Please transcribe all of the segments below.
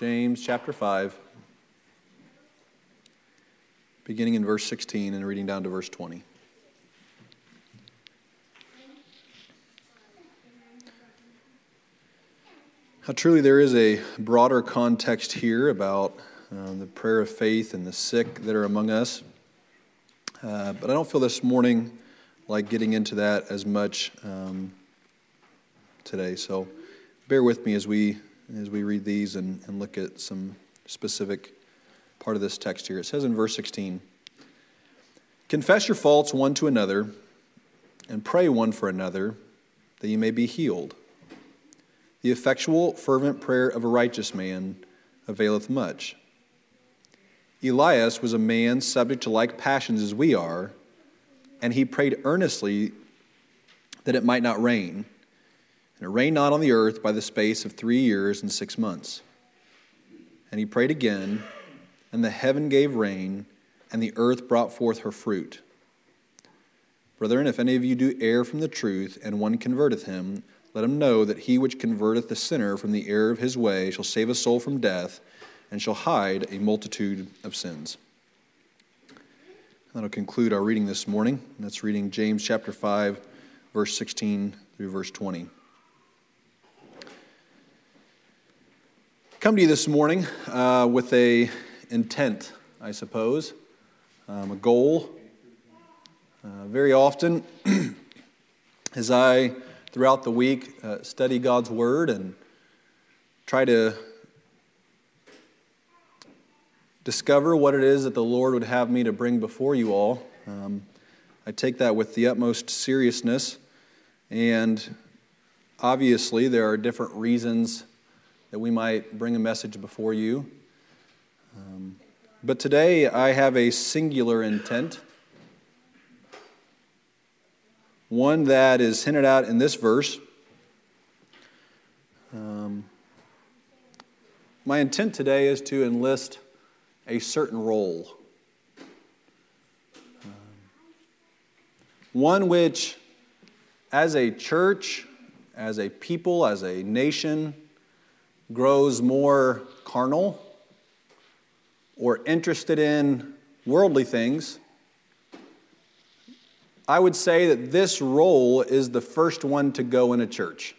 James chapter 5, beginning in verse 16 and reading down to verse 20. How truly there is a broader context here about um, the prayer of faith and the sick that are among us. Uh, but I don't feel this morning like getting into that as much um, today. So bear with me as we as we read these and, and look at some specific part of this text here. It says in verse 16 Confess your faults one to another and pray one for another that you may be healed. The effectual, fervent prayer of a righteous man availeth much. Elias was a man subject to like passions as we are, and he prayed earnestly that it might not rain. And it rained not on the earth by the space of three years and six months. And he prayed again, and the heaven gave rain, and the earth brought forth her fruit. Brethren, if any of you do err from the truth, and one converteth him, let him know that he which converteth the sinner from the error of his way shall save a soul from death, and shall hide a multitude of sins. That'll conclude our reading this morning. That's reading James chapter 5, verse 16 through verse 20. Come to you this morning uh, with a intent, I suppose, um, a goal. Uh, very often, as I throughout the week uh, study God's Word and try to discover what it is that the Lord would have me to bring before you all, um, I take that with the utmost seriousness. And obviously, there are different reasons that we might bring a message before you. Um, but today I have a singular intent, one that is hinted out in this verse. Um, my intent today is to enlist a certain role. Um, one which, as a church, as a people, as a nation, grows more carnal or interested in worldly things, I would say that this role is the first one to go in a church.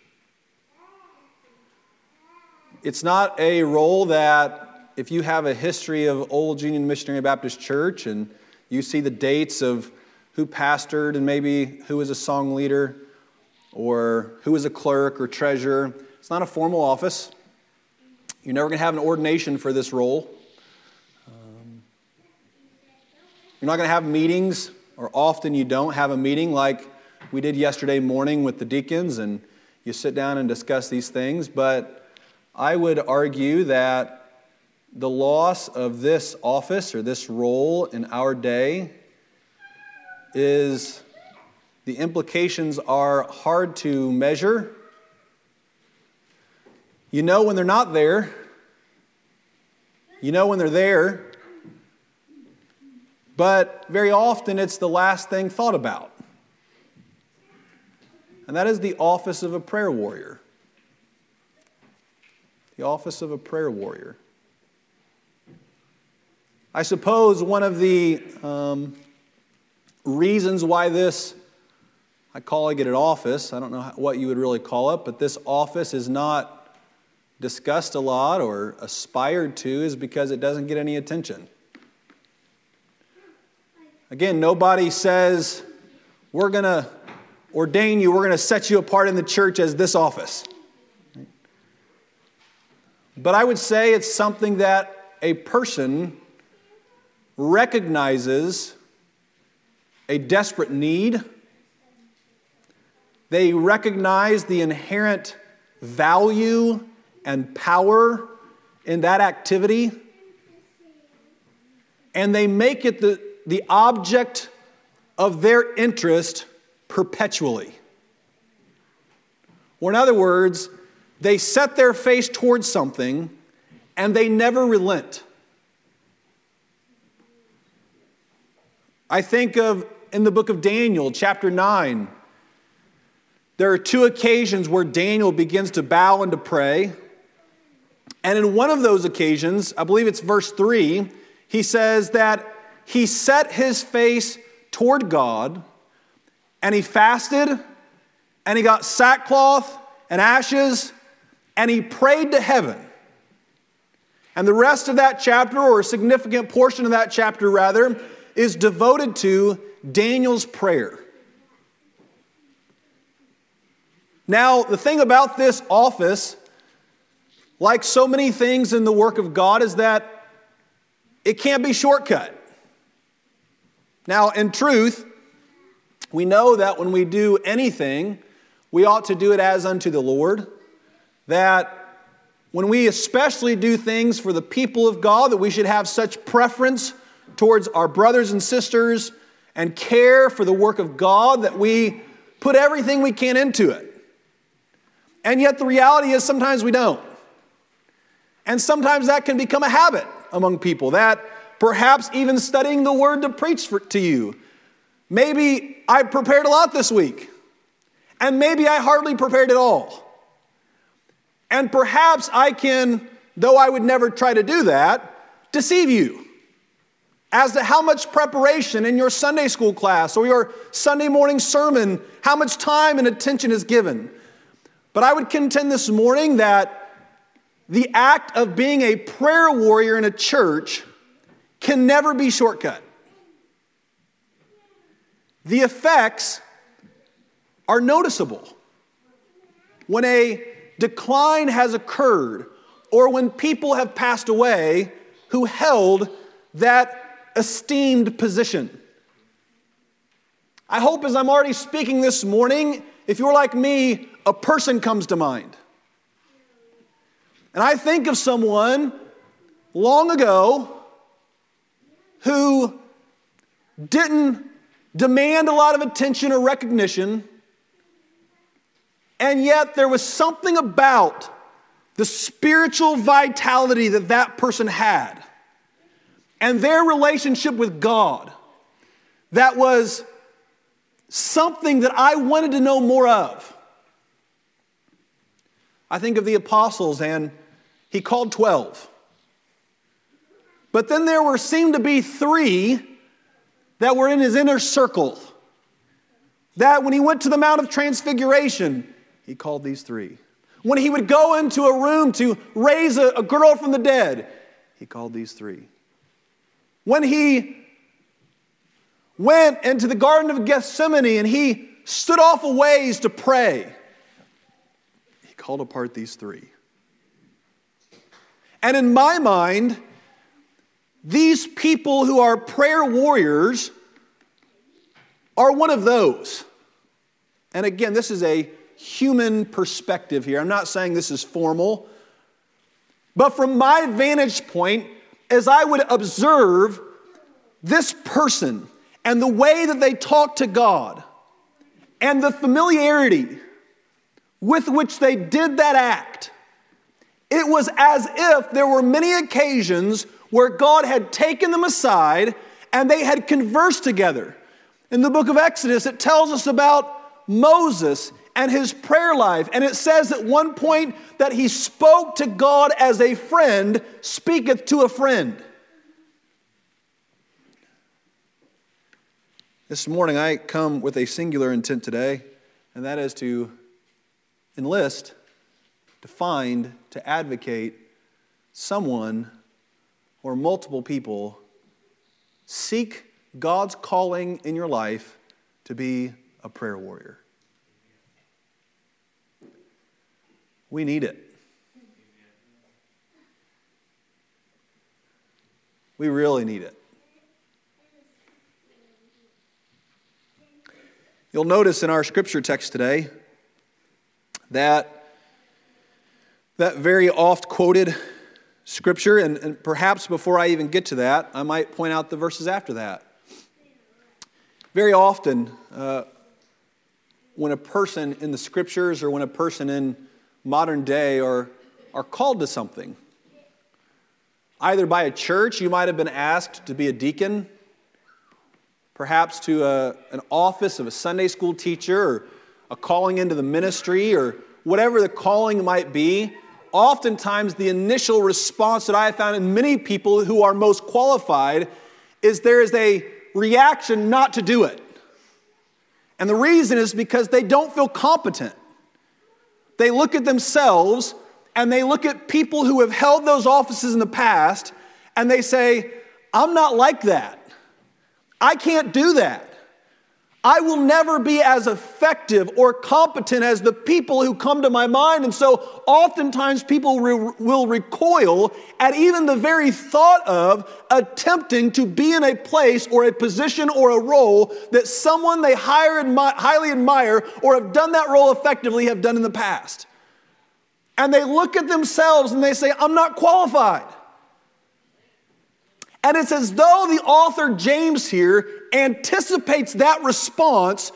It's not a role that, if you have a history of Old Union Missionary Baptist Church and you see the dates of who pastored and maybe who was a song leader or who was a clerk or treasurer, it's not a formal office. You're never going to have an ordination for this role. Um, you're not going to have meetings, or often you don't have a meeting like we did yesterday morning with the deacons, and you sit down and discuss these things. But I would argue that the loss of this office or this role in our day is the implications are hard to measure you know when they're not there. You know when they're there. But very often it's the last thing thought about. And that is the office of a prayer warrior. The office of a prayer warrior. I suppose one of the um, reasons why this, I call it an office, I don't know what you would really call it, but this office is not discussed a lot or aspired to is because it doesn't get any attention. Again, nobody says, we're going to ordain you, we're going to set you apart in the church as this office. But I would say it's something that a person recognizes a desperate need. They recognize the inherent value and power in that activity, and they make it the, the object of their interest perpetually. Or, in other words, they set their face towards something and they never relent. I think of in the book of Daniel, chapter 9, there are two occasions where Daniel begins to bow and to pray. And in one of those occasions, I believe it's verse 3, he says that he set his face toward God and he fasted and he got sackcloth and ashes and he prayed to heaven. And the rest of that chapter, or a significant portion of that chapter rather, is devoted to Daniel's prayer. Now, the thing about this office, like so many things in the work of God, is that it can't be shortcut. Now, in truth, we know that when we do anything, we ought to do it as unto the Lord. That when we especially do things for the people of God, that we should have such preference towards our brothers and sisters and care for the work of God that we put everything we can into it. And yet, the reality is sometimes we don't. And sometimes that can become a habit among people that perhaps even studying the word to preach for, to you. Maybe I prepared a lot this week, and maybe I hardly prepared at all. And perhaps I can, though I would never try to do that, deceive you as to how much preparation in your Sunday school class or your Sunday morning sermon, how much time and attention is given. But I would contend this morning that the act of being a prayer warrior in a church can never be shortcut. The effects are noticeable. When a decline has occurred, or when people have passed away who held that esteemed position. I hope as I'm already speaking this morning, if you're like me, a person comes to mind. And I think of someone long ago who didn't demand a lot of attention or recognition, and yet there was something about the spiritual vitality that that person had and their relationship with God that was something that I wanted to know more of. I think of the apostles, and he called 12. But then there were seemed to be three that were in his inner circle. That when he went to the Mount of Transfiguration, he called these three. When he would go into a room to raise a, a girl from the dead, he called these three. When he went into the Garden of Gethsemane and he stood off a ways to pray, he called apart these three. And in my mind, these people who are prayer warriors are one of those. And again, this is a human perspective here. I'm not saying this is formal. But from my vantage point, as I would observe this person and the way that they talk to God and the familiarity with which they did that act, it was as if there were many occasions where God had taken them aside and they had conversed together. In the book of Exodus, it tells us about Moses and his prayer life. And it says at one point that he spoke to God as a friend speaketh to a friend. This morning, I come with a singular intent today, and that is to enlist, to find, to advocate someone or multiple people. Seek God's calling in your life to be a prayer warrior. We need it. We really need it. You'll notice in our scripture text today that that very oft quoted scripture, and, and perhaps before I even get to that, I might point out the verses after that. Very often, uh, when a person in the scriptures or when a person in modern day are, are called to something, either by a church, you might have been asked to be a deacon, perhaps to a, an office of a Sunday school teacher, or a calling into the ministry or whatever the calling might be, oftentimes the initial response that I have found in many people who are most qualified is there is a reaction not to do it. And the reason is because they don't feel competent. They look at themselves and they look at people who have held those offices in the past and they say, I'm not like that. I can't do that. I will never be as effective or competent as the people who come to my mind. And so oftentimes people re- will recoil at even the very thought of attempting to be in a place or a position or a role that someone they hire, admi- highly admire or have done that role effectively have done in the past. And they look at themselves and they say, I'm not qualified. And it's as though the author James here anticipates that response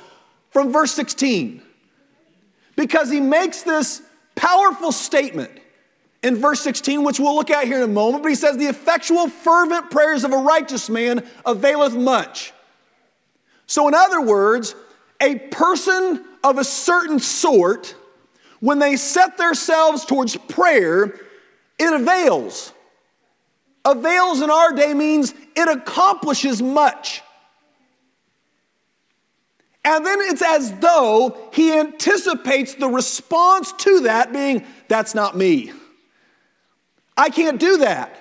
from verse 16. Because he makes this powerful statement in verse 16, which we'll look at here in a moment. But he says, The effectual, fervent prayers of a righteous man availeth much. So, in other words, a person of a certain sort, when they set themselves towards prayer, it avails. Avails in our day means it accomplishes much. And then it's as though he anticipates the response to that being, That's not me. I can't do that.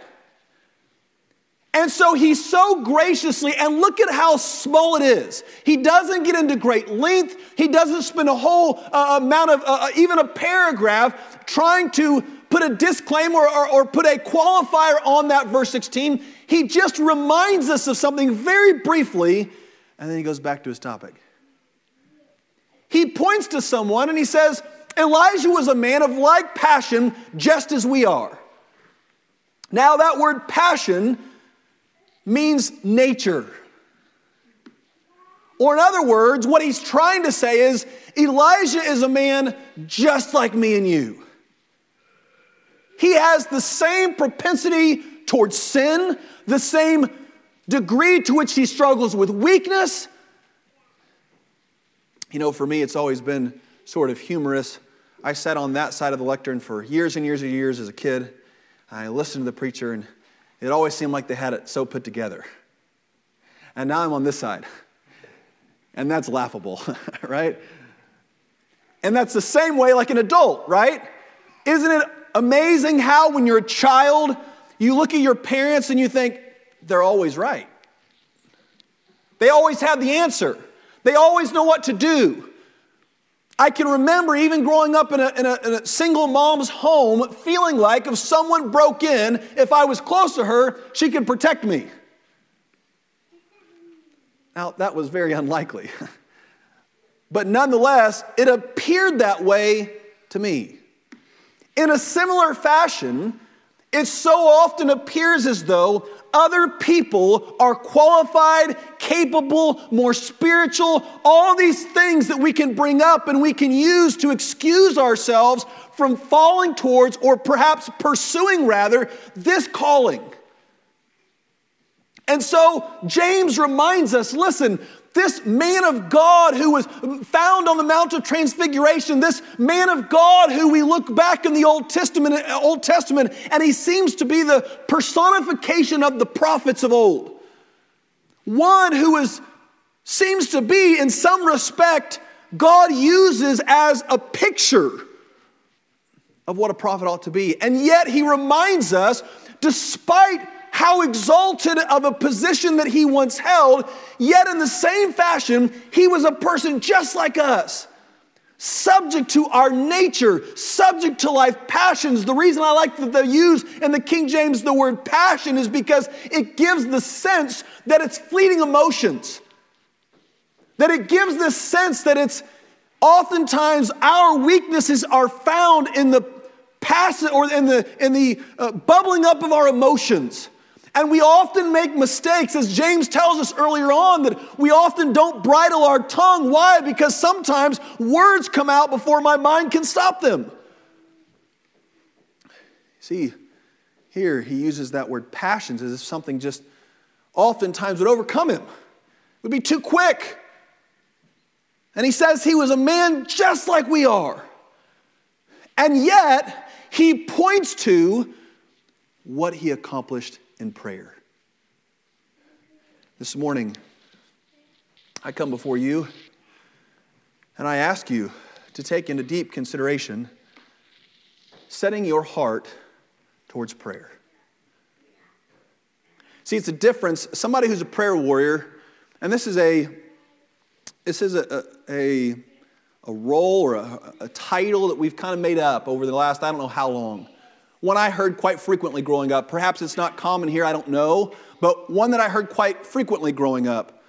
And so he so graciously, and look at how small it is. He doesn't get into great length. He doesn't spend a whole uh, amount of, uh, even a paragraph, trying to put a disclaimer or, or put a qualifier on that verse 16. He just reminds us of something very briefly, and then he goes back to his topic. He points to someone and he says, Elijah was a man of like passion, just as we are. Now, that word passion means nature. Or, in other words, what he's trying to say is Elijah is a man just like me and you. He has the same propensity towards sin, the same degree to which he struggles with weakness. You know, for me, it's always been sort of humorous. I sat on that side of the lectern for years and years and years as a kid. I listened to the preacher, and it always seemed like they had it so put together. And now I'm on this side. And that's laughable, right? And that's the same way like an adult, right? Isn't it amazing how, when you're a child, you look at your parents and you think, they're always right. They always have the answer, they always know what to do. I can remember even growing up in a, in, a, in a, single mom's home feeling like if someone broke in, if I was close to her, she could protect me. Now, that was very unlikely. but nonetheless, it appeared that way to me. In a similar fashion, it so often appears as though other people are qualified, capable, more spiritual, all these things that we can bring up and we can use to excuse ourselves from falling towards or perhaps pursuing rather this calling. And so James reminds us listen, this man of God who was found on the Mount of Transfiguration, this man of God who we look back in the Old Testament, Old Testament, and he seems to be the personification of the prophets of old. One who is, seems to be, in some respect, God uses as a picture of what a prophet ought to be. And yet he reminds us, despite how exalted of a position that he once held, yet in the same fashion, he was a person just like us. Subject to our nature, subject to life passions. The reason I like that they use in the King James the word passion is because it gives the sense that it's fleeting emotions. That it gives the sense that it's oftentimes our weaknesses are found in the passion or in the in the uh, bubbling up of our emotions and we often make mistakes, as James tells us earlier on, that we often don't bridle our tongue. Why? Because sometimes words come out before my mind can stop them. See, here he uses that word passions as if something just oftentimes would overcome him, it would be too quick. And he says he was a man just like we are. And yet, he points to what he accomplished in prayer. This morning, I come before you and I ask you to take into deep consideration setting your heart towards prayer. See, it's a difference. Somebody who's a prayer warrior, and this is a this is a, a, a role or a, a title that we've kind of made up over the last I don't know how long. One I heard quite frequently growing up. Perhaps it's not common here, I don't know, but one that I heard quite frequently growing up.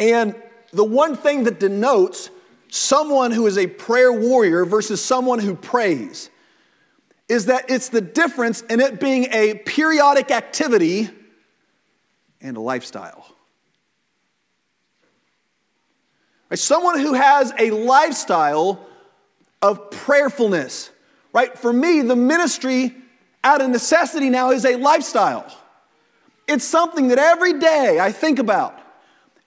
And the one thing that denotes someone who is a prayer warrior versus someone who prays is that it's the difference in it being a periodic activity and a lifestyle. Someone who has a lifestyle of prayerfulness, right? For me, the ministry out of necessity now is a lifestyle. It's something that every day I think about.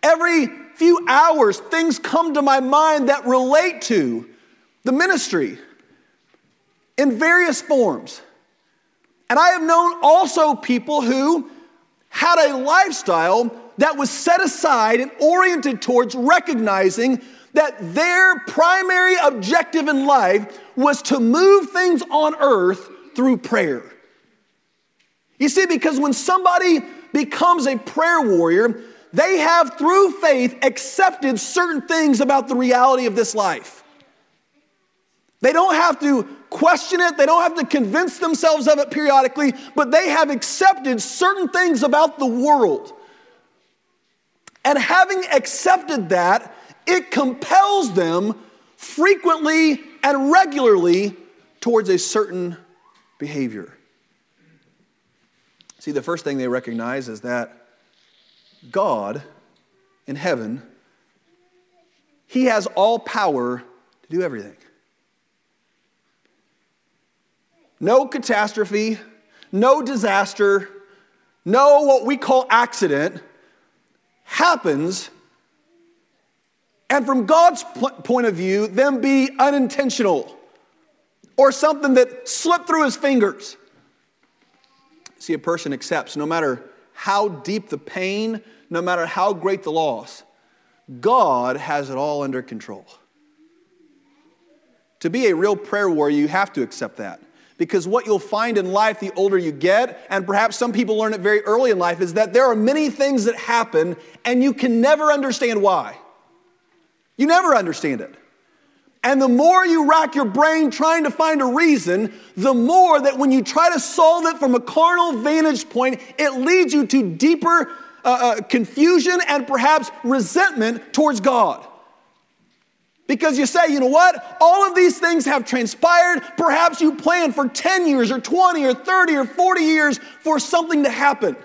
Every few hours, things come to my mind that relate to the ministry in various forms. And I have known also people who had a lifestyle that was set aside and oriented towards recognizing that their primary objective in life was to move things on earth through prayer. You see, because when somebody becomes a prayer warrior, they have, through faith, accepted certain things about the reality of this life. They don't have to question it, they don't have to convince themselves of it periodically, but they have accepted certain things about the world. And having accepted that, it compels them frequently and regularly towards a certain behavior. See, the first thing they recognize is that God in heaven, He has all power to do everything. no catastrophe, no disaster, no what we call accident happens, and from God's point of view, them be unintentional or something that slipped through his fingers. See, a person accepts no matter how deep the pain, no matter how great the loss, God has it all under control. To be a real prayer warrior, you have to accept that. Because what you'll find in life the older you get, and perhaps some people learn it very early in life, is that there are many things that happen and you can never understand why. You never understand it. And the more you rack your brain trying to find a reason, the more that when you try to solve it from a carnal vantage point, it leads you to deeper uh, uh, confusion and perhaps resentment towards God. Because you say, you know what? All of these things have transpired. Perhaps you planned for 10 years or 20 or 30 or 40 years for something to happen.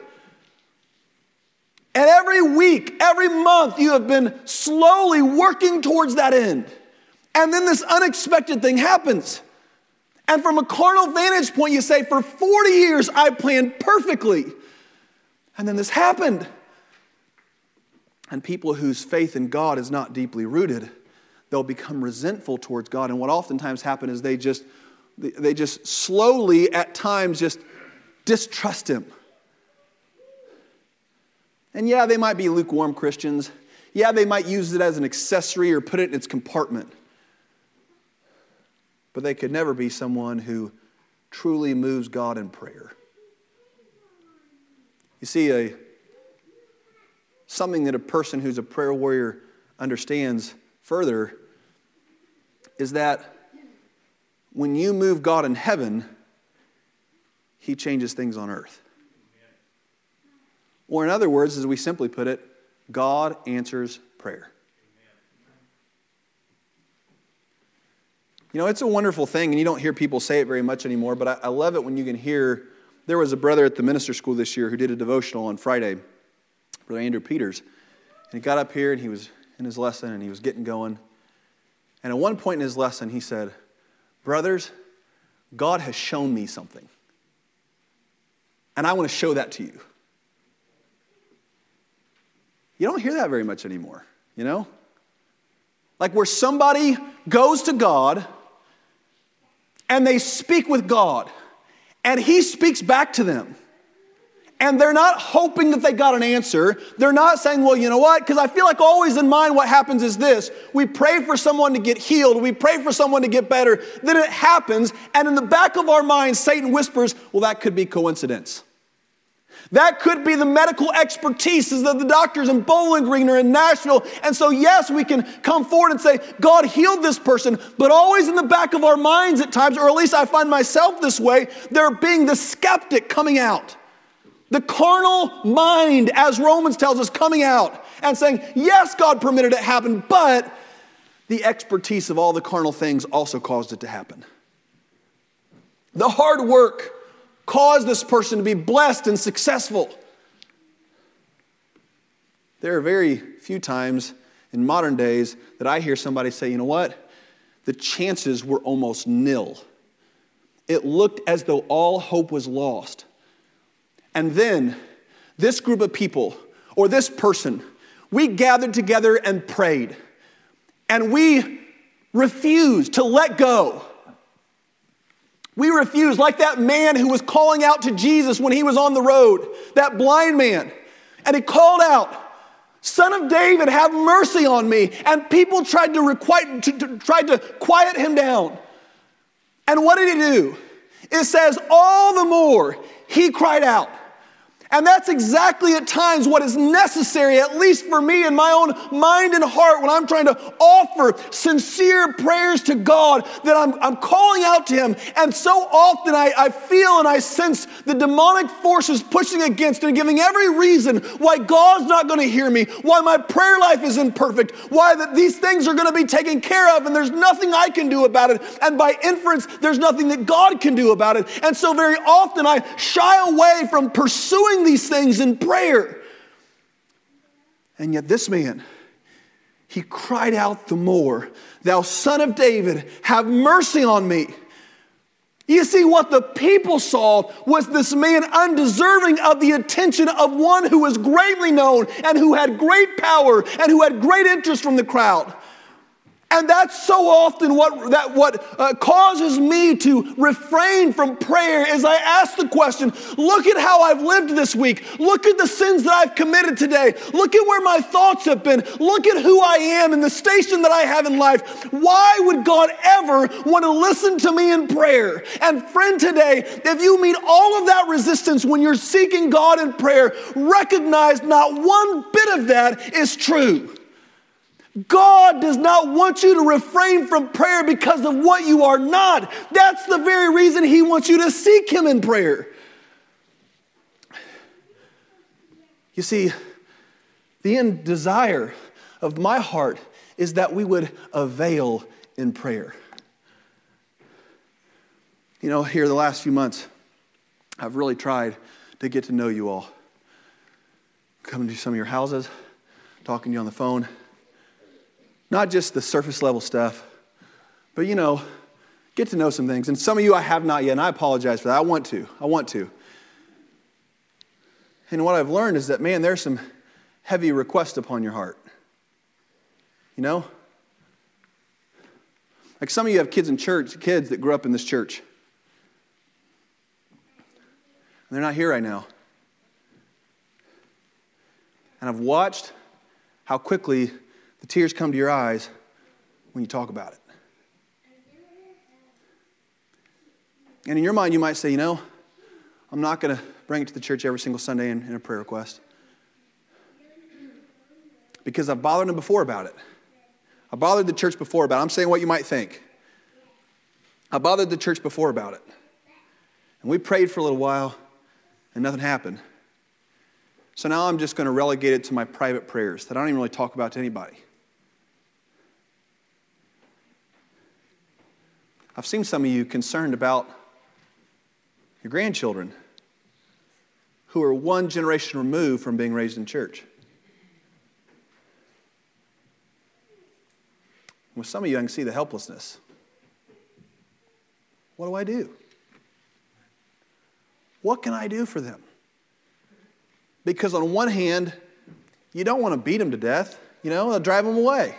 And every week, every month, you have been slowly working towards that end. And then this unexpected thing happens. And from a carnal vantage point, you say, for 40 years, I planned perfectly. And then this happened. And people whose faith in God is not deeply rooted they'll become resentful towards God. And what oftentimes happens is they just, they just slowly, at times, just distrust Him. And yeah, they might be lukewarm Christians. Yeah, they might use it as an accessory or put it in its compartment. But they could never be someone who truly moves God in prayer. You see, a, something that a person who's a prayer warrior understands further is that when you move God in heaven, He changes things on earth. Or, in other words, as we simply put it, God answers prayer. You know, it's a wonderful thing, and you don't hear people say it very much anymore, but I, I, love it when you can hear. There was a brother at the minister school this year who did a devotional on Friday, Brother Andrew Peters. And he got up here and he was in his lesson and he was getting going. And at one point in his lesson, he said, Brothers, God has shown me something. And I want to show that to you. You don't hear that very much anymore, you know? Like where somebody goes to God and they speak with God, and He speaks back to them. And they're not hoping that they got an answer. They're not saying, well, you know what? Because I feel like always in mind what happens is this we pray for someone to get healed, we pray for someone to get better. Then it happens, and in the back of our minds, Satan whispers, well, that could be coincidence. That could be the medical expertise of the doctors in Bowling Green or in Nashville. And so, yes, we can come forward and say, God healed this person, but always in the back of our minds at times, or at least I find myself this way, there being the skeptic coming out. The carnal mind, as Romans tells us, coming out and saying, Yes, God permitted it happen, but the expertise of all the carnal things also caused it to happen. The hard work caused this person to be blessed and successful. There are very few times in modern days that I hear somebody say, You know what? The chances were almost nil. It looked as though all hope was lost. And then this group of people, or this person, we gathered together and prayed. And we refused to let go. We refuse, like that man who was calling out to Jesus when he was on the road, that blind man. And he called out, Son of David, have mercy on me. And people tried to, requite, to, to, tried to quiet him down. And what did he do? It says, All the more he cried out. And that's exactly at times what is necessary, at least for me in my own mind and heart, when I'm trying to offer sincere prayers to God, that I'm, I'm calling out to Him. And so often I, I feel and I sense the demonic forces pushing against and giving every reason why God's not going to hear me, why my prayer life is imperfect, why that these things are going to be taken care of, and there's nothing I can do about it. And by inference, there's nothing that God can do about it. And so very often I shy away from pursuing these things in prayer. And yet, this man, he cried out the more, Thou son of David, have mercy on me. You see, what the people saw was this man undeserving of the attention of one who was greatly known and who had great power and who had great interest from the crowd. And that's so often what, that, what uh, causes me to refrain from prayer is I ask the question, look at how I've lived this week. Look at the sins that I've committed today. Look at where my thoughts have been. Look at who I am and the station that I have in life. Why would God ever want to listen to me in prayer? And friend, today, if you meet all of that resistance when you're seeking God in prayer, recognize not one bit of that is true. God does not want you to refrain from prayer because of what you are not. That's the very reason He wants you to seek Him in prayer. You see, the end desire of my heart is that we would avail in prayer. You know, here the last few months, I've really tried to get to know you all. Coming to some of your houses, talking to you on the phone not just the surface level stuff, but you know, get to know some things. And some of you I have not yet, and I apologize for that. I want to. I want to. And what I've learned is that, man, there's some heavy requests upon your heart. You know? Like some of you have kids in church, kids that grew up in this church. And they're not here right now. And I've watched how quickly tears come to your eyes when you talk about it. And in your mind, you might say, you know, I'm not going to bring it to the church every single Sunday in, in a prayer request because I've bothered them before about it. I bothered the church before about it. I'm saying what you might think. I bothered the church before about it. And we prayed for a little while, and nothing happened. So now I'm just going to relegate it to my private prayers that I don't even really talk about to anybody. I've seen some of you concerned about your grandchildren who are one generation removed from being raised in church. With some of you, I can see the helplessness. What do I do? What can I do for them? Because, on one hand, you don't want to beat them to death, you know, drive them away.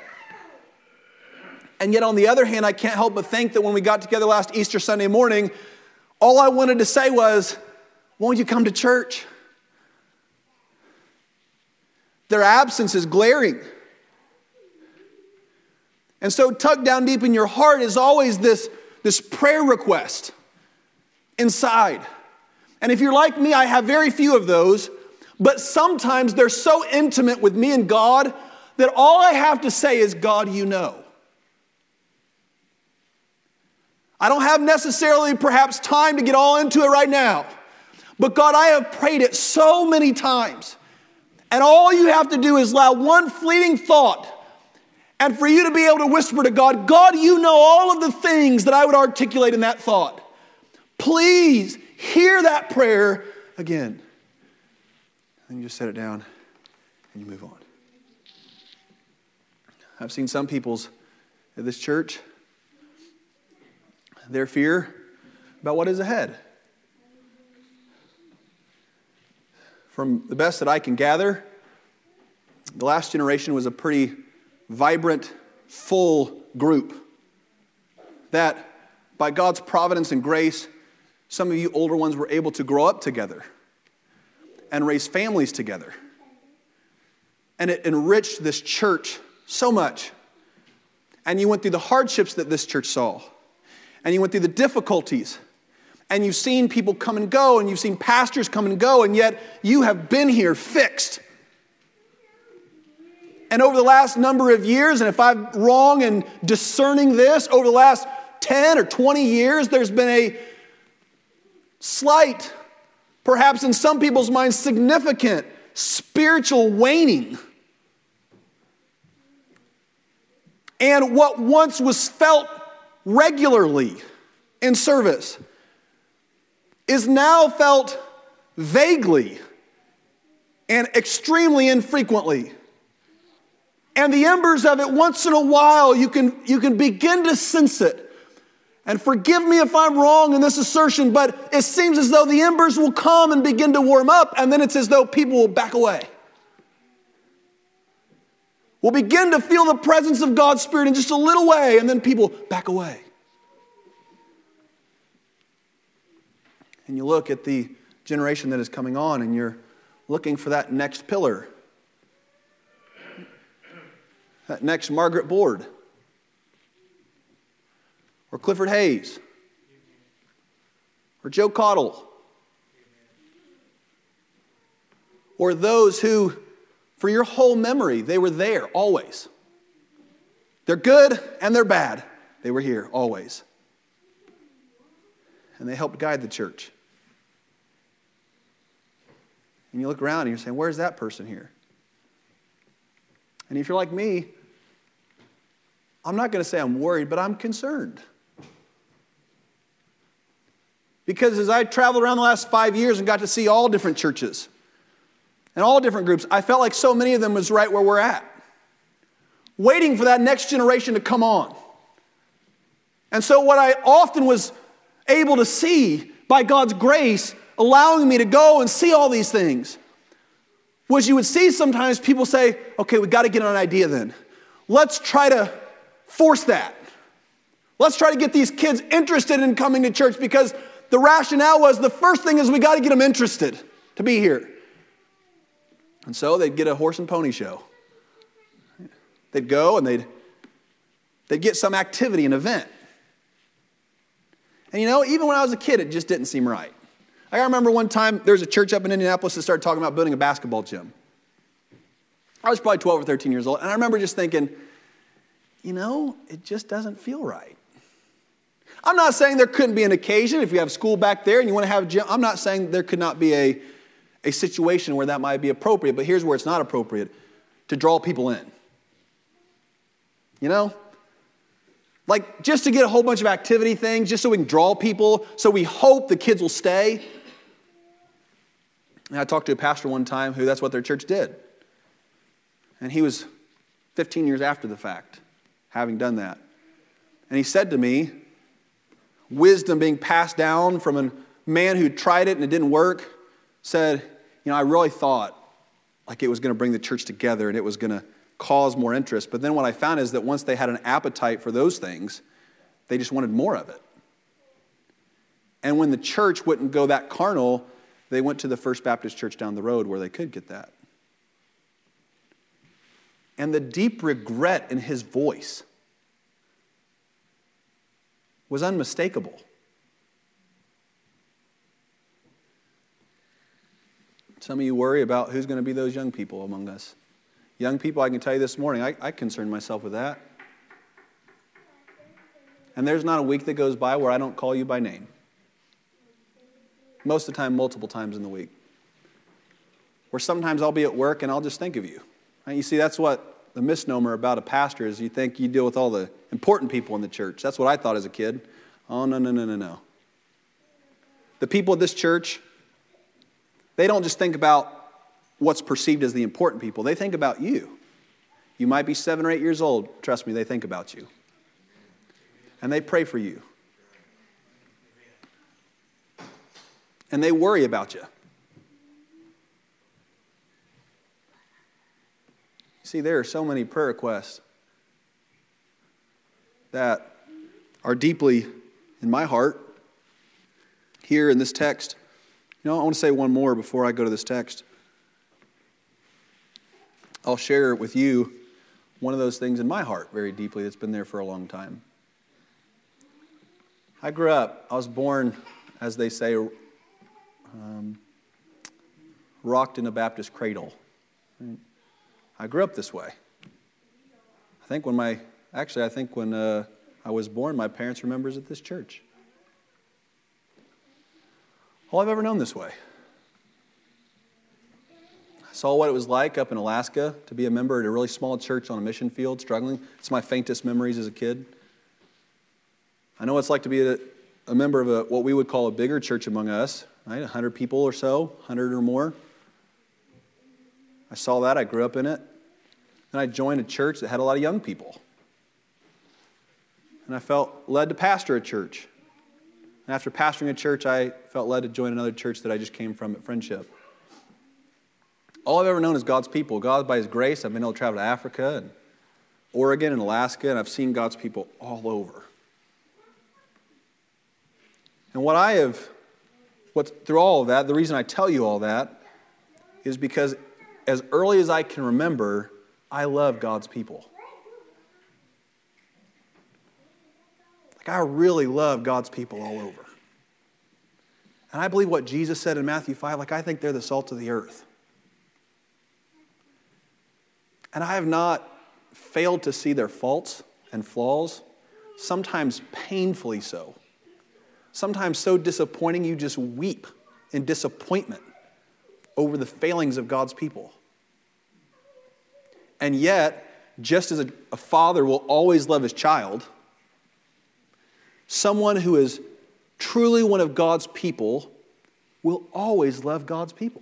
And yet, on the other hand, I can't help but think that when we got together last Easter Sunday morning, all I wanted to say was, Won't you come to church? Their absence is glaring. And so, tucked down deep in your heart is always this, this prayer request inside. And if you're like me, I have very few of those, but sometimes they're so intimate with me and God that all I have to say is, God, you know. I don't have necessarily perhaps time to get all into it right now, but God, I have prayed it so many times. And all you have to do is allow one fleeting thought and for you to be able to whisper to God, God, you know all of the things that I would articulate in that thought. Please hear that prayer again. And you just set it down and you move on. I've seen some people's at this church, their fear about what is ahead. From the best that I can gather, the last generation was a pretty vibrant, full group that, by God's providence and grace, some of you older ones were able to grow up together and raise families together. And it enriched this church so much. And you went through the hardships that this church saw, and you went through the difficulties. And you've seen people come and go, and you've seen pastors come and go, and yet you have been here fixed and over the last number of years, and if I'm wrong in discerning this, over the last 10 or 20 years, there's been a slight, perhaps in some people's minds, significant spiritual waning. And what once was felt regularly in service is now felt vaguely and extremely infrequently and the embers of it, once in a while, you can, you can begin to sense it. And forgive me if I'm wrong in this assertion, but it seems as though the embers will come and begin to warm up, and then it's as though people will back away. We'll begin to feel the presence of God's Spirit in just a little way, and then people back away. And you look at the generation that is coming on, and you're looking for that next pillar that next Margaret Board or Clifford Hayes or Joe Caudill or those who, for your whole memory, they were there always. They're good and they're bad. They were here always. And they helped guide the church. And you look around and you're saying, Where's that person here? And if you're like me, I'm not going to say I'm worried, but I'm concerned. Because as I traveled around the last five years and got to see all different churches and all different groups, I felt like so many of them was right where we're at, waiting for that next generation to come on. And so, what I often was able to see by God's grace, allowing me to go and see all these things, was you would see sometimes people say, okay, we got to get an idea then. Let's try to force that. Let's try to get these kids interested in coming to church because the rationale was the first thing is we got to get them interested to be here. And so they'd get a horse and pony show. They'd go and they'd, they'd get some activity, an event. And you know, even when I was a kid, it just didn't seem right. I remember one time there was a church up in Indianapolis that started talking about building a basketball gym. I was probably 12 or 13 years old, and I remember just thinking, you know, it just doesn't feel right. I'm not saying there couldn't be an occasion if you have school back there and you want to have a gym. I'm not saying there could not be a, a situation where that might be appropriate, but here's where it's not appropriate to draw people in. You know? Like just to get a whole bunch of activity things, just so we can draw people, so we hope the kids will stay. And I talked to a pastor one time who that's what their church did. And he was 15 years after the fact having done that. And he said to me, wisdom being passed down from a man who tried it and it didn't work, said, You know, I really thought like it was going to bring the church together and it was going to cause more interest. But then what I found is that once they had an appetite for those things, they just wanted more of it. And when the church wouldn't go that carnal, they went to the First Baptist Church down the road where they could get that. And the deep regret in his voice was unmistakable. Some of you worry about who's going to be those young people among us. Young people, I can tell you this morning, I, I concern myself with that. And there's not a week that goes by where I don't call you by name. Most of the time, multiple times in the week. Or sometimes I'll be at work and I'll just think of you. Right? You see, that's what the misnomer about a pastor is you think you deal with all the important people in the church. That's what I thought as a kid. Oh, no, no, no, no, no. The people of this church, they don't just think about what's perceived as the important people, they think about you. You might be seven or eight years old. Trust me, they think about you. And they pray for you. And they worry about you. See, there are so many prayer requests that are deeply in my heart here in this text. You know, I want to say one more before I go to this text. I'll share with you one of those things in my heart very deeply that's been there for a long time. I grew up, I was born, as they say, um, rocked in a Baptist cradle. I grew up this way. I think when my, actually, I think when uh, I was born, my parents were members of this church. All I've ever known this way. I saw what it was like up in Alaska to be a member at a really small church on a mission field, struggling. It's my faintest memories as a kid. I know what it's like to be a, a member of a, what we would call a bigger church among us, right? 100 people or so, 100 or more. I saw that. I grew up in it. And I joined a church that had a lot of young people. And I felt led to pastor a church. And after pastoring a church, I felt led to join another church that I just came from at Friendship. All I've ever known is God's people. God, by His grace, I've been able to travel to Africa and Oregon and Alaska, and I've seen God's people all over. And what I have, what, through all of that, the reason I tell you all that is because as early as I can remember, I love God's people. Like, I really love God's people all over. And I believe what Jesus said in Matthew 5, like, I think they're the salt of the earth. And I have not failed to see their faults and flaws, sometimes painfully so. Sometimes so disappointing you just weep in disappointment over the failings of God's people. And yet, just as a, a father will always love his child, someone who is truly one of God's people will always love God's people.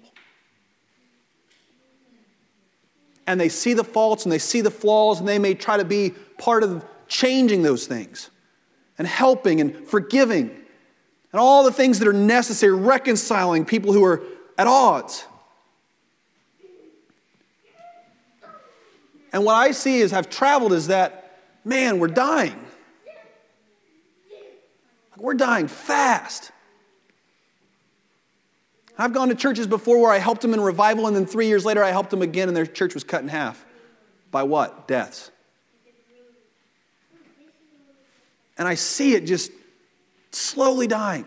And they see the faults and they see the flaws, and they may try to be part of changing those things and helping and forgiving and all the things that are necessary, reconciling people who are at odds. And what I see is, I've traveled, is that, man, we're dying. We're dying fast. I've gone to churches before where I helped them in revival, and then three years later I helped them again, and their church was cut in half. By what? Deaths. And I see it just slowly dying.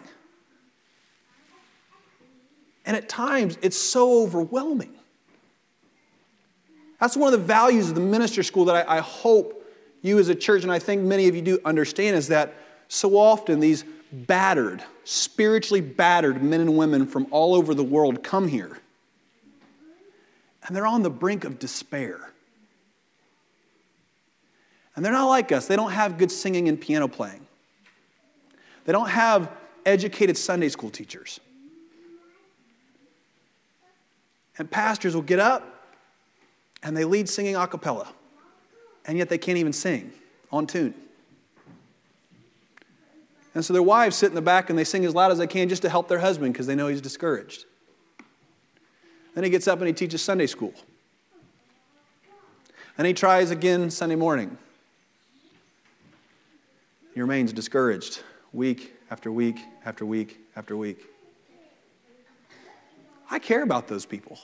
And at times, it's so overwhelming. That's one of the values of the minister school that I, I hope you as a church, and I think many of you do understand, is that so often these battered, spiritually battered men and women from all over the world come here. And they're on the brink of despair. And they're not like us. They don't have good singing and piano playing. They don't have educated Sunday school teachers. And pastors will get up and they lead singing a cappella, and yet they can't even sing on tune. And so their wives sit in the back and they sing as loud as they can just to help their husband because they know he's discouraged. Then he gets up and he teaches Sunday school. And he tries again Sunday morning. He remains discouraged week after week after week after week. I care about those people.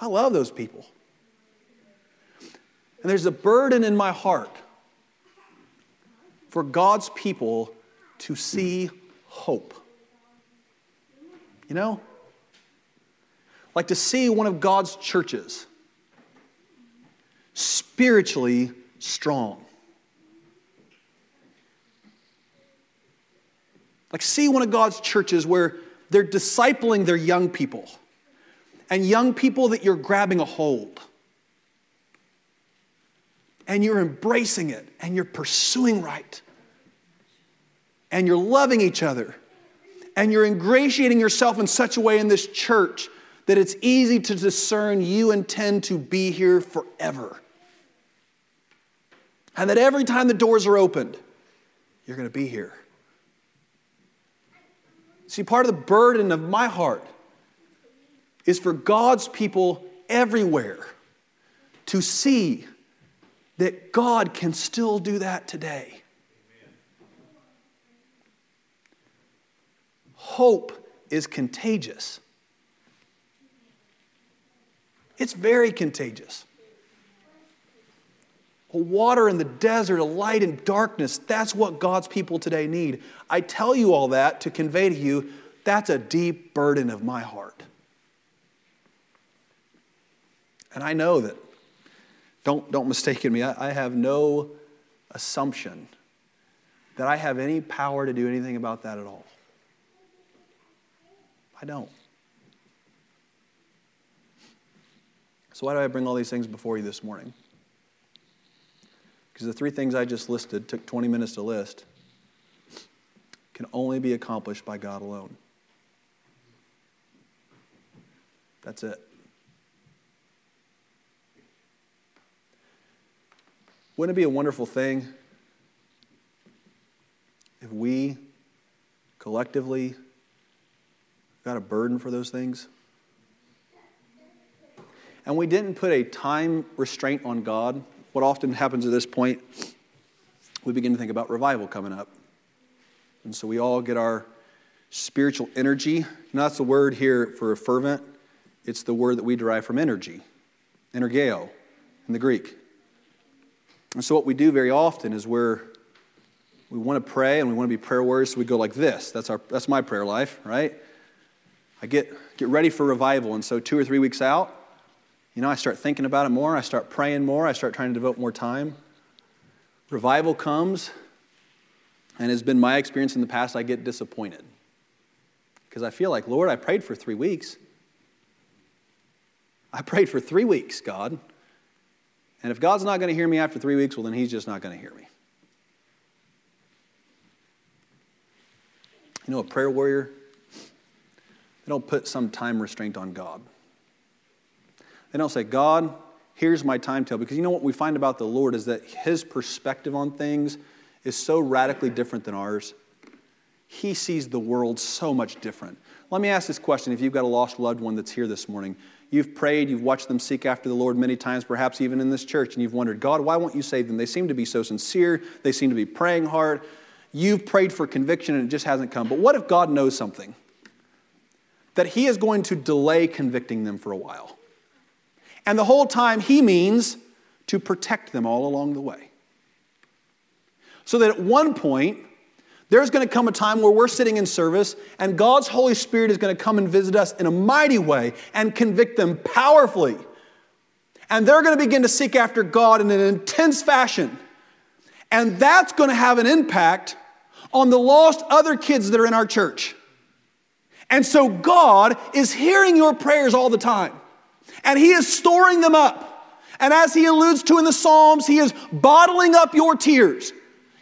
I love those people. And there's a burden in my heart for God's people to see hope. You know? Like to see one of God's churches spiritually strong. Like, see one of God's churches where they're discipling their young people and young people that you're grabbing a hold and you're embracing it and you're pursuing right and you're loving each other and you're ingratiating yourself in such a way in this church that it's easy to discern you intend to be here forever. And that every time the doors are opened, you're going to be here. See, part of the burden of my heart is for God's people everywhere to see that God can still do that today. Hope is contagious. It's very contagious. Water in the desert, a light in darkness, that's what God's people today need. I tell you all that to convey to you that's a deep burden of my heart. And I know that, don't, don't mistake me, I, I have no assumption that I have any power to do anything about that at all. I don't. So, why do I bring all these things before you this morning? Because the three things I just listed took 20 minutes to list can only be accomplished by God alone. That's it. Wouldn't it be a wonderful thing if we collectively got a burden for those things? And we didn't put a time restraint on God. What often happens at this point, we begin to think about revival coming up. And so we all get our spiritual energy. And that's the word here for fervent. It's the word that we derive from energy, energeo in the Greek. And so what we do very often is we're we want to pray and we want to be prayer warriors, so we go like this. That's our that's my prayer life, right? I get get ready for revival, and so two or three weeks out, you know, I start thinking about it more, I start praying more, I start trying to devote more time. Revival comes, and it's been my experience in the past, I get disappointed. Because I feel like, Lord, I prayed for three weeks. I prayed for three weeks, God. And if God's not going to hear me after three weeks, well, then He's just not going to hear me. You know, a prayer warrior, they don't put some time restraint on God. They don't say, God, here's my timetable. Because you know what we find about the Lord is that His perspective on things is so radically different than ours. He sees the world so much different. Let me ask this question if you've got a lost loved one that's here this morning. You've prayed, you've watched them seek after the Lord many times, perhaps even in this church, and you've wondered, God, why won't you save them? They seem to be so sincere, they seem to be praying hard. You've prayed for conviction and it just hasn't come. But what if God knows something? That He is going to delay convicting them for a while. And the whole time He means to protect them all along the way. So that at one point, there's going to come a time where we're sitting in service and God's Holy Spirit is going to come and visit us in a mighty way and convict them powerfully. And they're going to begin to seek after God in an intense fashion. And that's going to have an impact on the lost other kids that are in our church. And so God is hearing your prayers all the time, and He is storing them up. And as He alludes to in the Psalms, He is bottling up your tears.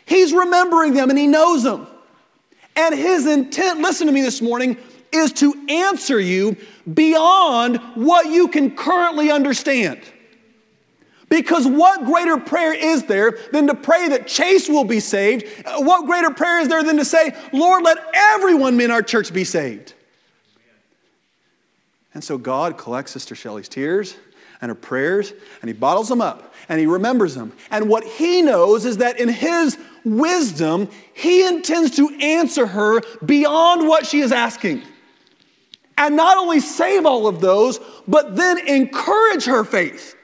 He's remembering them and he knows them. And his intent, listen to me this morning, is to answer you beyond what you can currently understand. Because what greater prayer is there than to pray that Chase will be saved? What greater prayer is there than to say, Lord, let everyone in our church be saved? And so God collects Sister Shelley's tears and her prayers, and he bottles them up and he remembers them. And what he knows is that in his wisdom, he intends to answer her beyond what she is asking. And not only save all of those, but then encourage her faith.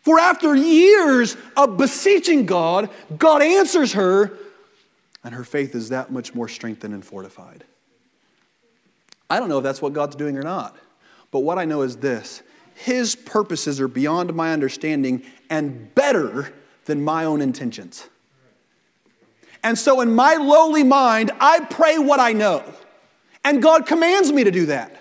For after years of beseeching God, God answers her, and her faith is that much more strengthened and fortified. I don't know if that's what God's doing or not, but what I know is this His purposes are beyond my understanding and better than my own intentions. And so, in my lowly mind, I pray what I know. And God commands me to do that.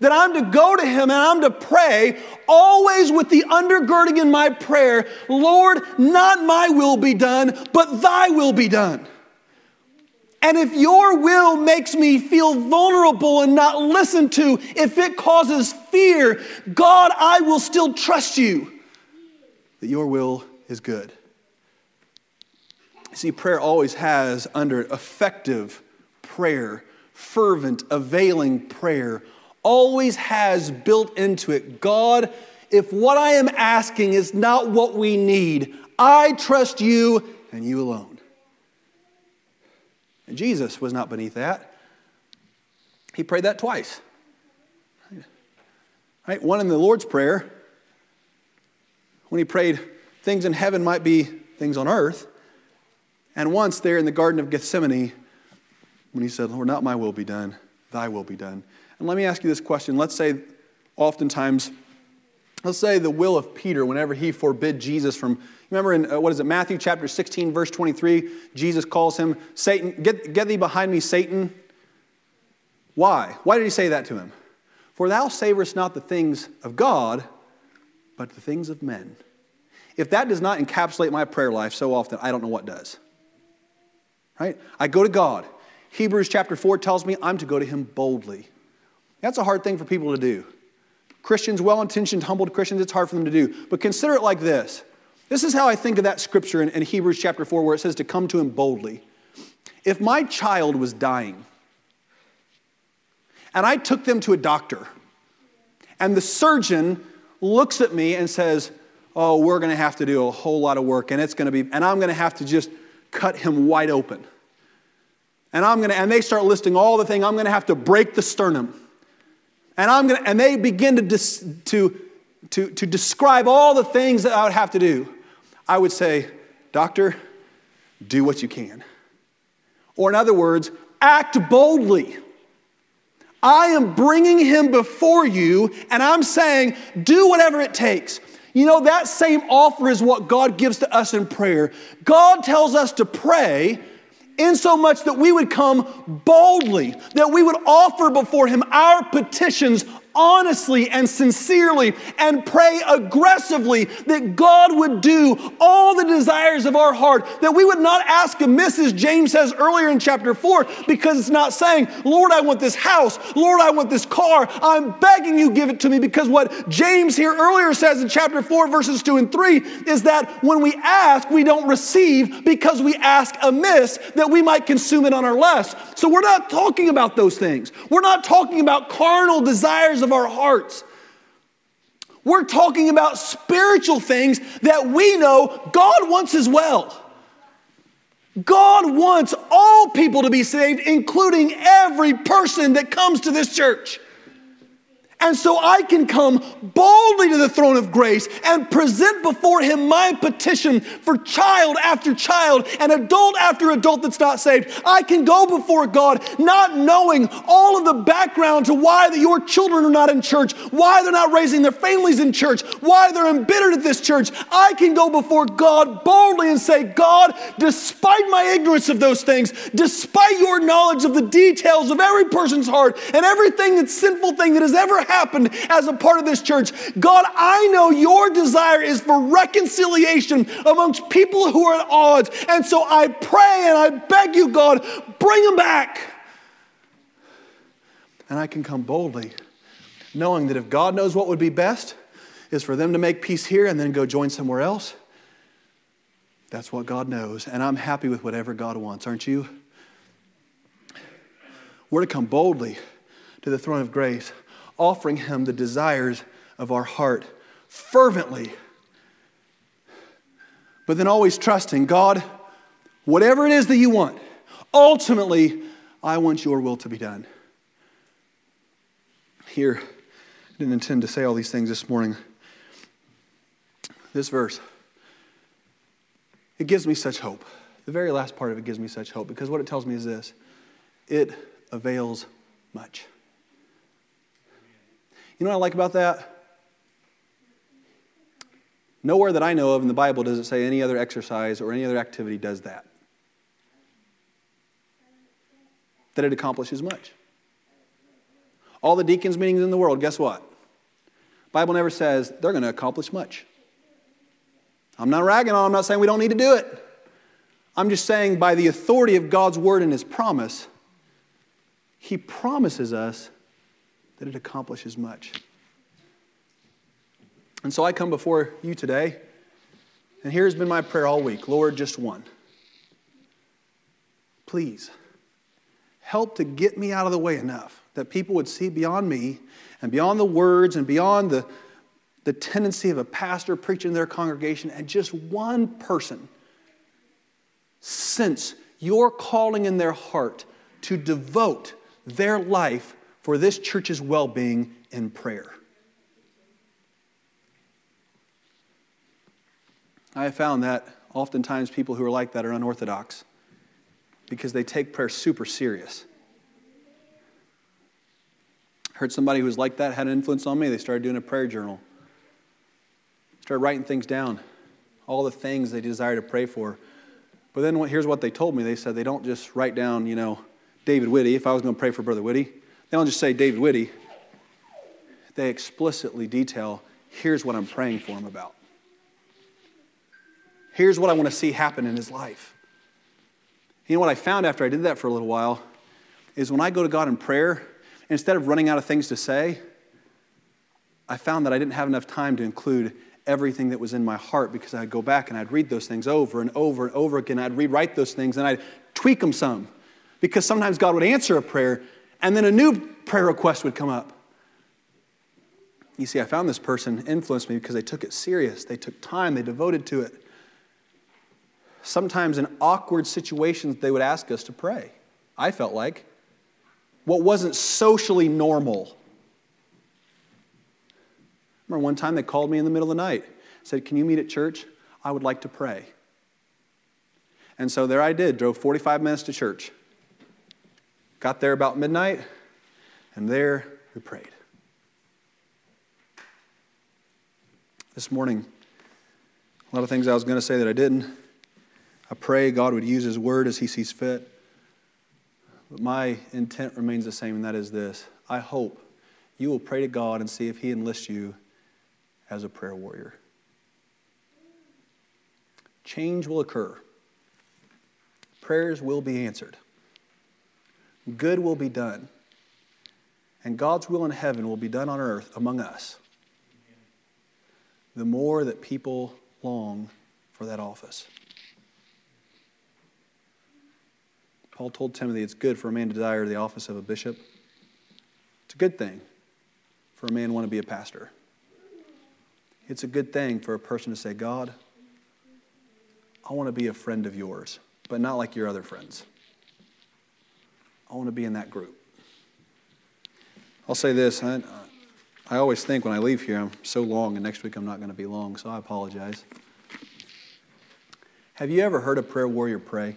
That I'm to go to Him and I'm to pray, always with the undergirding in my prayer Lord, not my will be done, but Thy will be done. And if your will makes me feel vulnerable and not listened to, if it causes fear, God, I will still trust you that your will is good. See, prayer always has under effective prayer, fervent, availing prayer, always has built into it God, if what I am asking is not what we need, I trust you and you alone. And Jesus was not beneath that. He prayed that twice. Right? One in the Lord's Prayer, when he prayed, things in heaven might be things on earth. And once there in the Garden of Gethsemane, when he said, Lord, not my will be done, thy will be done. And let me ask you this question. Let's say, oftentimes, let's say the will of Peter, whenever he forbid Jesus from, remember in, uh, what is it, Matthew chapter 16, verse 23, Jesus calls him, Satan, get, get thee behind me, Satan. Why? Why did he say that to him? For thou savorest not the things of God, but the things of men. If that does not encapsulate my prayer life so often, I don't know what does right? I go to God. Hebrews chapter 4 tells me I'm to go to Him boldly. That's a hard thing for people to do. Christians, well intentioned, humbled Christians, it's hard for them to do. But consider it like this this is how I think of that scripture in, in Hebrews chapter 4 where it says to come to Him boldly. If my child was dying and I took them to a doctor and the surgeon looks at me and says, Oh, we're going to have to do a whole lot of work and it's going to be, and I'm going to have to just cut him wide open. And I'm gonna, and they start listing all the things. I'm gonna have to break the sternum. And I'm gonna, and they begin to, dis, to, to, to describe all the things that I would have to do. I would say, Doctor, do what you can. Or in other words, act boldly. I am bringing him before you, and I'm saying, do whatever it takes. You know, that same offer is what God gives to us in prayer. God tells us to pray in so much that we would come boldly, that we would offer before Him our petitions honestly and sincerely and pray aggressively that God would do all the desires of our heart, that we would not ask amiss, as James says earlier in chapter 4, because it's not saying, Lord, I want this house, Lord, I want this car. I'm begging you, give it to me, because what James here earlier says in chapter 4, verses 2 and 3 is that when we ask, we don't receive because we ask amiss that we might consume it on our lust. So we're not talking about those things. We're not talking about carnal desires of our hearts. We're talking about spiritual things that we know God wants as well. God wants all people to be saved, including every person that comes to this church. And so I can come boldly to the throne of grace and present before Him my petition for child after child and adult after adult that's not saved. I can go before God not knowing all of the background to why that your children are not in church, why they're not raising their families in church, why they're embittered at this church. I can go before God boldly and say, God, despite my ignorance of those things, despite your knowledge of the details of every person's heart and everything that's sinful thing that has ever happened as a part of this church. God, I know your desire is for reconciliation amongst people who are at odds. And so I pray and I beg you, God, bring them back. And I can come boldly, knowing that if God knows what would be best, is for them to make peace here and then go join somewhere else. That's what God knows. And I'm happy with whatever God wants, aren't you? We're to come boldly to the throne of grace offering Him the desires of our heart fervently. But then always trusting God, whatever it is that you want, ultimately, I want your will to be done. Here, I didn't intend to say all these things this morning. This verse, it gives me such hope. The very last part of it gives me such hope because what it tells me is this it avails much. You know what I like about that? Nowhere that I know of in the Bible does it say any other exercise or any other activity does that. That it accomplishes much. All the deacons' meetings in the world, guess what? Bible never says they're going to accomplish much. I'm not ragging on, I'm not saying we don't need to do it. I'm just saying by the authority of God's word and his promise, he promises us that it accomplishes much. And so I come before you today, and here's been my prayer all week Lord, just one. Please help to get me out of the way enough that people would see beyond me and beyond the words and beyond the, the tendency of a pastor preaching in their congregation and just one person sense your calling in their heart to devote their life for this church's well being in prayer. I have found that oftentimes people who are like that are unorthodox because they take prayer super serious. Heard somebody who was like that had an influence on me. They started doing a prayer journal, started writing things down, all the things they desire to pray for. But then here's what they told me. They said they don't just write down, you know, David Whitty. If I was going to pray for Brother Whitty, they don't just say David Whitty. They explicitly detail here's what I'm praying for him about. Here's what I want to see happen in his life. You know what I found after I did that for a little while is when I go to God in prayer, instead of running out of things to say, I found that I didn't have enough time to include everything that was in my heart because I'd go back and I'd read those things over and over and over again. I'd rewrite those things and I'd tweak them some because sometimes God would answer a prayer and then a new prayer request would come up. You see, I found this person influenced me because they took it serious, they took time, they devoted to it. Sometimes in awkward situations, they would ask us to pray. I felt like what wasn't socially normal. Remember one time they called me in the middle of the night, said, Can you meet at church? I would like to pray. And so there I did, drove 45 minutes to church. Got there about midnight, and there we prayed. This morning, a lot of things I was going to say that I didn't. I pray God would use His word as He sees fit. But my intent remains the same, and that is this I hope you will pray to God and see if He enlists you as a prayer warrior. Change will occur, prayers will be answered, good will be done, and God's will in heaven will be done on earth among us. The more that people long for that office. Paul told Timothy it's good for a man to desire the office of a bishop. It's a good thing for a man to want to be a pastor. It's a good thing for a person to say, God, I want to be a friend of yours, but not like your other friends. I want to be in that group. I'll say this I, I always think when I leave here, I'm so long, and next week I'm not going to be long, so I apologize. Have you ever heard a prayer warrior pray?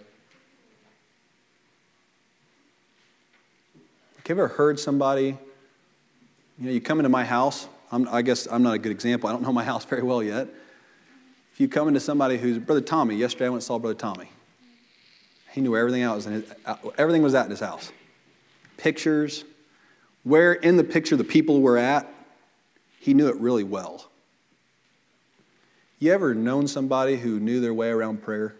Have you ever heard somebody, you know, you come into my house, I'm, I guess I'm not a good example, I don't know my house very well yet. If you come into somebody who's, Brother Tommy, yesterday I went and saw Brother Tommy. He knew everything else, and uh, everything was at his house. Pictures, where in the picture the people were at, he knew it really well. You ever known somebody who knew their way around prayer?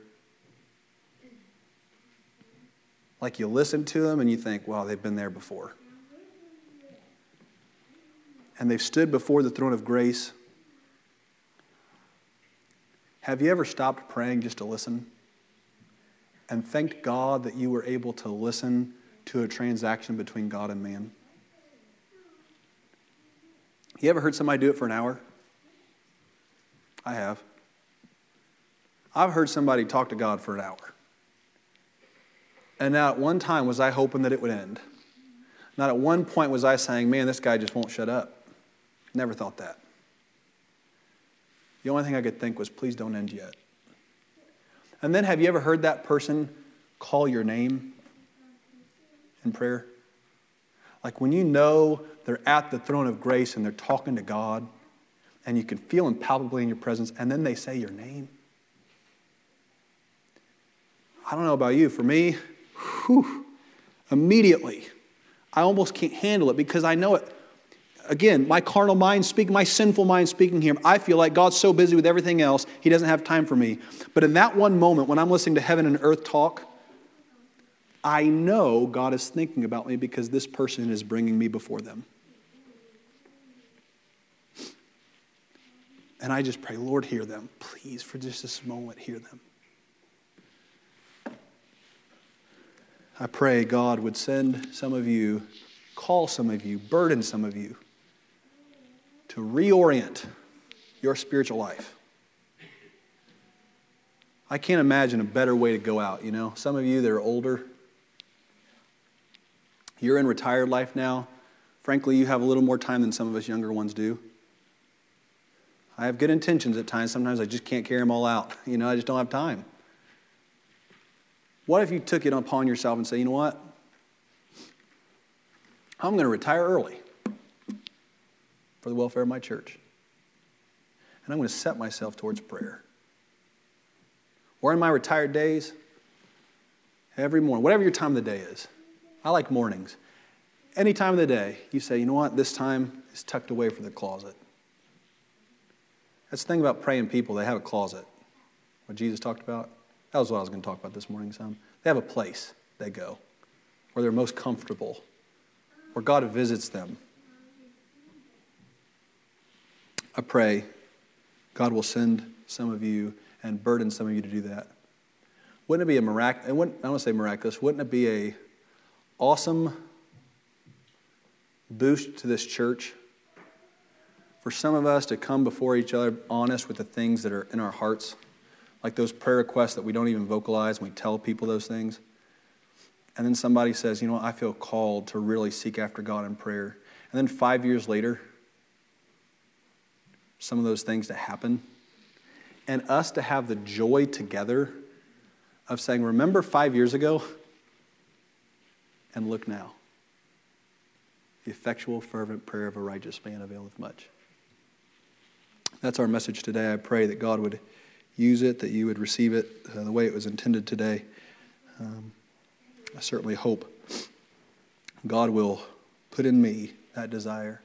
Like you listen to them and you think, wow, they've been there before. And they've stood before the throne of grace. Have you ever stopped praying just to listen? And thanked God that you were able to listen to a transaction between God and man? You ever heard somebody do it for an hour? I have. I've heard somebody talk to God for an hour. And now at one time was I hoping that it would end. Not at one point was I saying, man, this guy just won't shut up. Never thought that. The only thing I could think was, please don't end yet. And then have you ever heard that person call your name in prayer? Like when you know they're at the throne of grace and they're talking to God, and you can feel them palpably in your presence, and then they say your name. I don't know about you. For me, whew, immediately, I almost can't handle it because I know it. Again, my carnal mind speaking, my sinful mind speaking here, I feel like God's so busy with everything else, He doesn't have time for me. But in that one moment, when I'm listening to heaven and earth talk, I know God is thinking about me because this person is bringing me before them. And I just pray, Lord, hear them. Please, for just this moment, hear them. I pray God would send some of you, call some of you, burden some of you to reorient your spiritual life. I can't imagine a better way to go out, you know. Some of you that are older, you're in retired life now. Frankly, you have a little more time than some of us younger ones do. I have good intentions at times. Sometimes I just can't carry them all out. You know, I just don't have time. What if you took it upon yourself and say, you know what? I'm going to retire early for the welfare of my church. And I'm going to set myself towards prayer. Or in my retired days, every morning, whatever your time of the day is, I like mornings. Any time of the day, you say, you know what, this time is tucked away for the closet. That's the thing about praying people, they have a closet. What Jesus talked about. That was what I was going to talk about this morning some. They have a place they go where they're most comfortable, where God visits them. I pray God will send some of you and burden some of you to do that. Wouldn't it be a miraculous, I don't want to say miraculous, wouldn't it be a awesome boost to this church for some of us to come before each other honest with the things that are in our hearts, like those prayer requests that we don't even vocalize and we tell people those things. And then somebody says, you know, I feel called to really seek after God in prayer. And then five years later, some of those things to happen, and us to have the joy together of saying, Remember five years ago? And look now. The effectual, fervent prayer of a righteous man availeth much. That's our message today. I pray that God would use it, that you would receive it uh, the way it was intended today. Um, I certainly hope God will put in me that desire